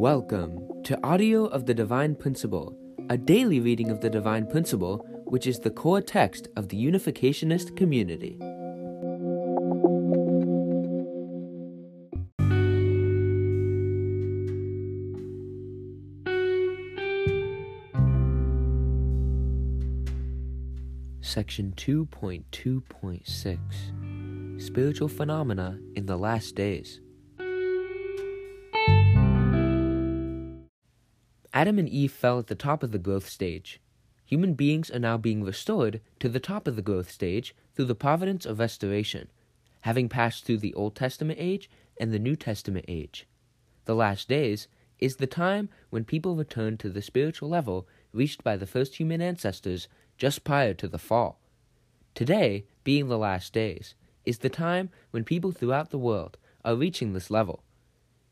Welcome to Audio of the Divine Principle, a daily reading of the Divine Principle, which is the core text of the Unificationist community. Section 2.2.6 Spiritual Phenomena in the Last Days. Adam and Eve fell at the top of the growth stage. Human beings are now being restored to the top of the growth stage through the providence of restoration, having passed through the Old Testament age and the New Testament age. The last days is the time when people return to the spiritual level reached by the first human ancestors just prior to the fall. Today, being the last days, is the time when people throughout the world are reaching this level.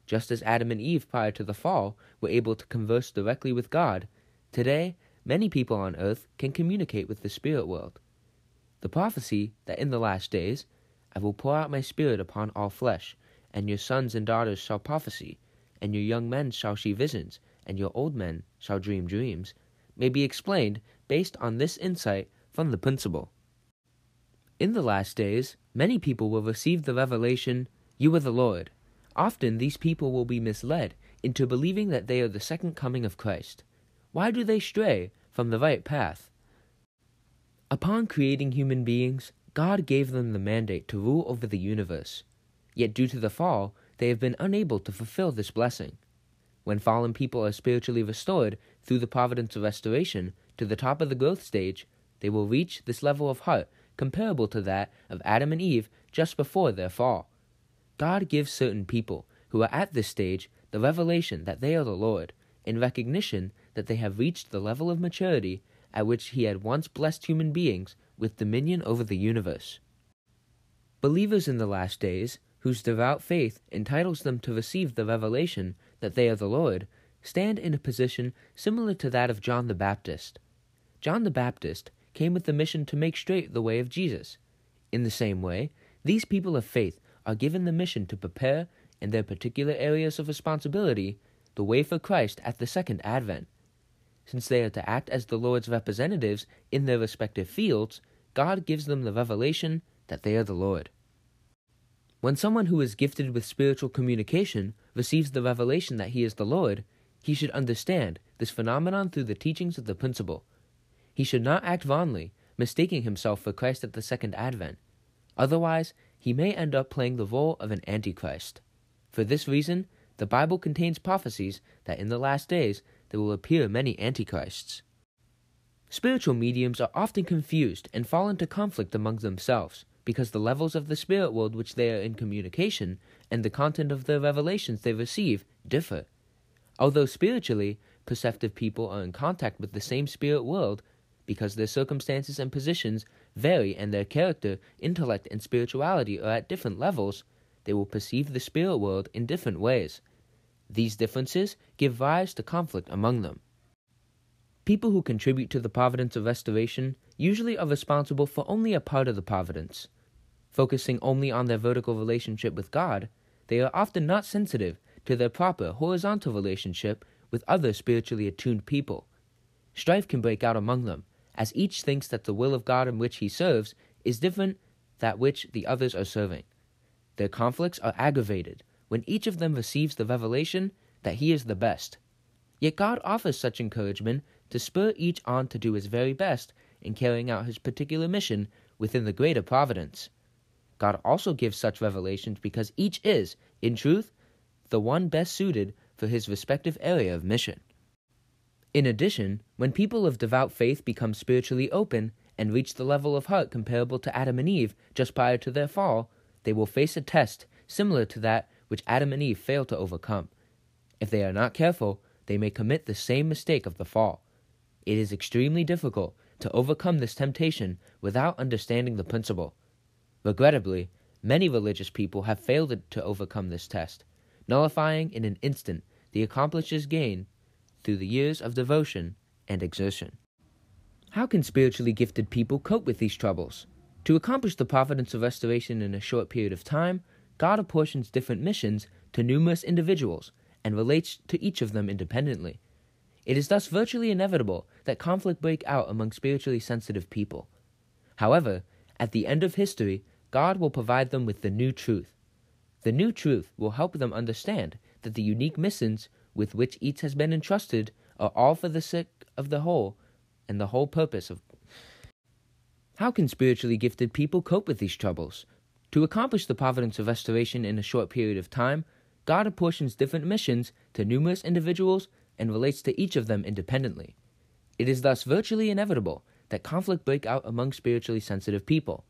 Just as Adam and Eve prior to the fall were able to converse directly with God, today many people on earth can communicate with the spirit world. The prophecy that in the last days I will pour out my spirit upon all flesh, and your sons and daughters shall prophesy, and your young men shall see visions, and your old men shall dream dreams, may be explained based on this insight from the principle. In the last days, many people will receive the revelation, You are the Lord, Often these people will be misled into believing that they are the second coming of Christ. Why do they stray from the right path? Upon creating human beings, God gave them the mandate to rule over the universe. Yet due to the fall, they have been unable to fulfill this blessing. When fallen people are spiritually restored through the providence of restoration to the top of the growth stage, they will reach this level of heart comparable to that of Adam and Eve just before their fall. God gives certain people who are at this stage the revelation that they are the Lord, in recognition that they have reached the level of maturity at which He had once blessed human beings with dominion over the universe. Believers in the last days, whose devout faith entitles them to receive the revelation that they are the Lord, stand in a position similar to that of John the Baptist. John the Baptist came with the mission to make straight the way of Jesus. In the same way, these people of faith are given the mission to prepare, in their particular areas of responsibility, the way for Christ at the second advent. Since they are to act as the Lord's representatives in their respective fields, God gives them the revelation that they are the Lord. When someone who is gifted with spiritual communication receives the revelation that he is the Lord, he should understand this phenomenon through the teachings of the principle. He should not act wrongly, mistaking himself for Christ at the second advent. Otherwise, he may end up playing the role of an antichrist. For this reason, the Bible contains prophecies that in the last days there will appear many antichrists. Spiritual mediums are often confused and fall into conflict among themselves because the levels of the spirit world which they are in communication and the content of the revelations they receive differ. Although spiritually, perceptive people are in contact with the same spirit world, because their circumstances and positions vary and their character, intellect, and spirituality are at different levels, they will perceive the spirit world in different ways. These differences give rise to conflict among them. People who contribute to the providence of restoration usually are responsible for only a part of the providence. Focusing only on their vertical relationship with God, they are often not sensitive to their proper horizontal relationship with other spiritually attuned people. Strife can break out among them, as each thinks that the will of God in which he serves is different that which the others are serving. Their conflicts are aggravated when each of them receives the revelation that he is the best. Yet God offers such encouragement to spur each on to do his very best in carrying out his particular mission within the greater providence. God also gives such revelations because each is, in truth, the one best suited for his respective area of mission. In addition, when people of devout faith become spiritually open and reach the level of heart comparable to Adam and Eve just prior to their fall, they will face a test similar to that which Adam and Eve failed to overcome. If they are not careful, they may commit the same mistake of the fall. It is extremely difficult to overcome this temptation without understanding the principle. Regrettably, many religious people have failed to overcome this test, nullifying in an instant the accomplished gain through the years of devotion and exertion. How can spiritually gifted people cope with these troubles? To accomplish the providence of restoration in a short period of time, God apportions different missions to numerous individuals and relates to each of them independently. It is thus virtually inevitable that conflict break out among spiritually sensitive people. However, at the end of history, God will provide them with the new truth. The new truth will help them understand that the unique missions with which each has been entrusted are all for the sake of the whole and the whole purpose of. How can spiritually gifted people cope with these troubles? To accomplish the providence of restoration in a short period of time, God apportions different missions to numerous individuals and relates to each of them independently. It is thus virtually inevitable that conflict break out among spiritually sensitive people.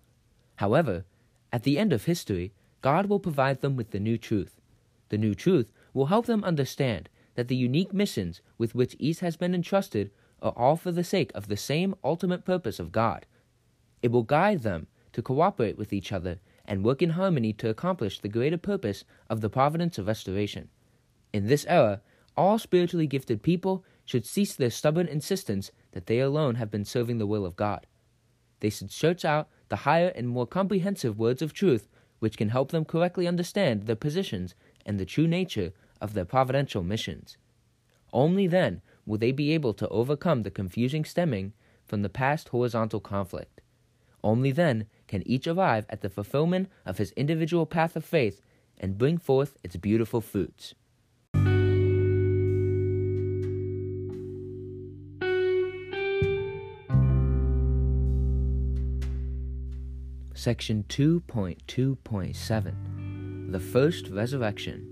However, at the end of history, God will provide them with the new truth. The new truth will help them understand that the unique missions with which each has been entrusted are all for the sake of the same ultimate purpose of God. It will guide them to cooperate with each other and work in harmony to accomplish the greater purpose of the providence of restoration. In this era, all spiritually gifted people should cease their stubborn insistence that they alone have been serving the will of God. They should search out the higher and more comprehensive words of truth which can help them correctly understand their positions and the true nature of their providential missions. Only then will they be able to overcome the confusion stemming from the past horizontal conflict. Only then can each arrive at the fulfillment of his individual path of faith and bring forth its beautiful fruits. Section 2.2.7 The First Resurrection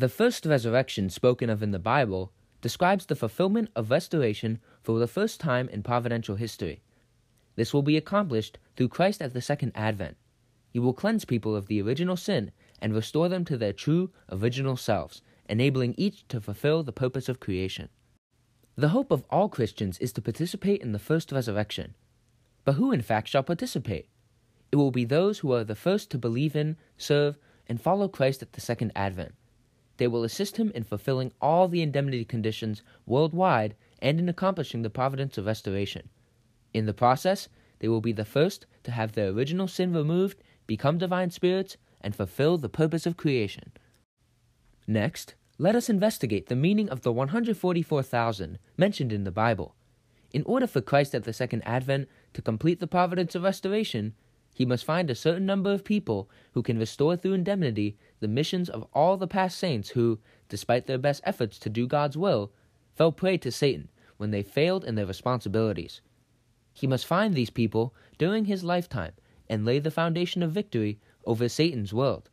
The first resurrection spoken of in the Bible describes the fulfillment of restoration for the first time in providential history. This will be accomplished through Christ at the second advent. He will cleanse people of the original sin and restore them to their true original selves, enabling each to fulfill the purpose of creation. The hope of all Christians is to participate in the first resurrection. But who in fact shall participate? It will be those who are the first to believe in, serve, and follow Christ at the second advent. They will assist him in fulfilling all the indemnity conditions worldwide and in accomplishing the providence of restoration. In the process, they will be the first to have their original sin removed, become divine spirits, and fulfill the purpose of creation. Next, let us investigate the meaning of the 144,000 mentioned in the Bible. In order for Christ at the second advent to complete the providence of restoration, he must find a certain number of people who can restore through indemnity the missions of all the past saints who, despite their best efforts to do God's will, fell prey to Satan when they failed in their responsibilities. He must find these people during his lifetime and lay the foundation of victory over Satan's world.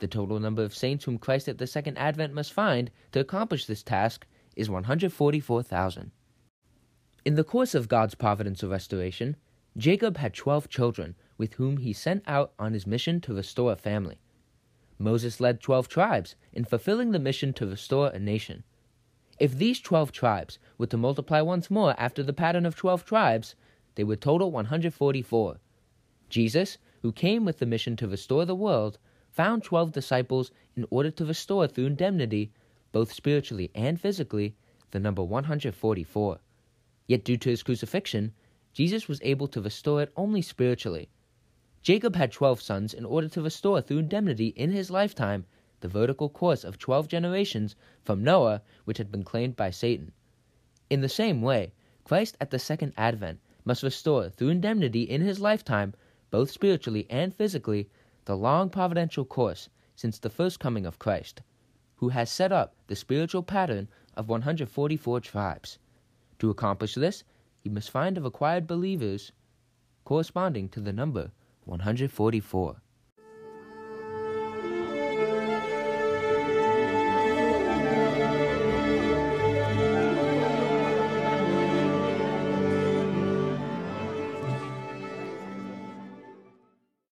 The total number of saints whom Christ at the second advent must find to accomplish this task is 144,000. In the course of God's providence of restoration, Jacob had 12 children with whom he sent out on his mission to restore a family. Moses led 12 tribes in fulfilling the mission to restore a nation. If these 12 tribes were to multiply once more after the pattern of 12 tribes, they would total 144. Jesus, who came with the mission to restore the world, found 12 disciples in order to restore through indemnity, both spiritually and physically, the number 144. Yet due to his crucifixion, Jesus was able to restore it only spiritually. Jacob had 12 sons in order to restore through indemnity in his lifetime the vertical course of 12 generations from Noah, which had been claimed by Satan. In the same way, Christ at the second advent must restore through indemnity in his lifetime, both spiritually and physically, the long providential course since the first coming of Christ, who has set up the spiritual pattern of 144 tribes. To accomplish this, he must find the required believers corresponding to the number 144.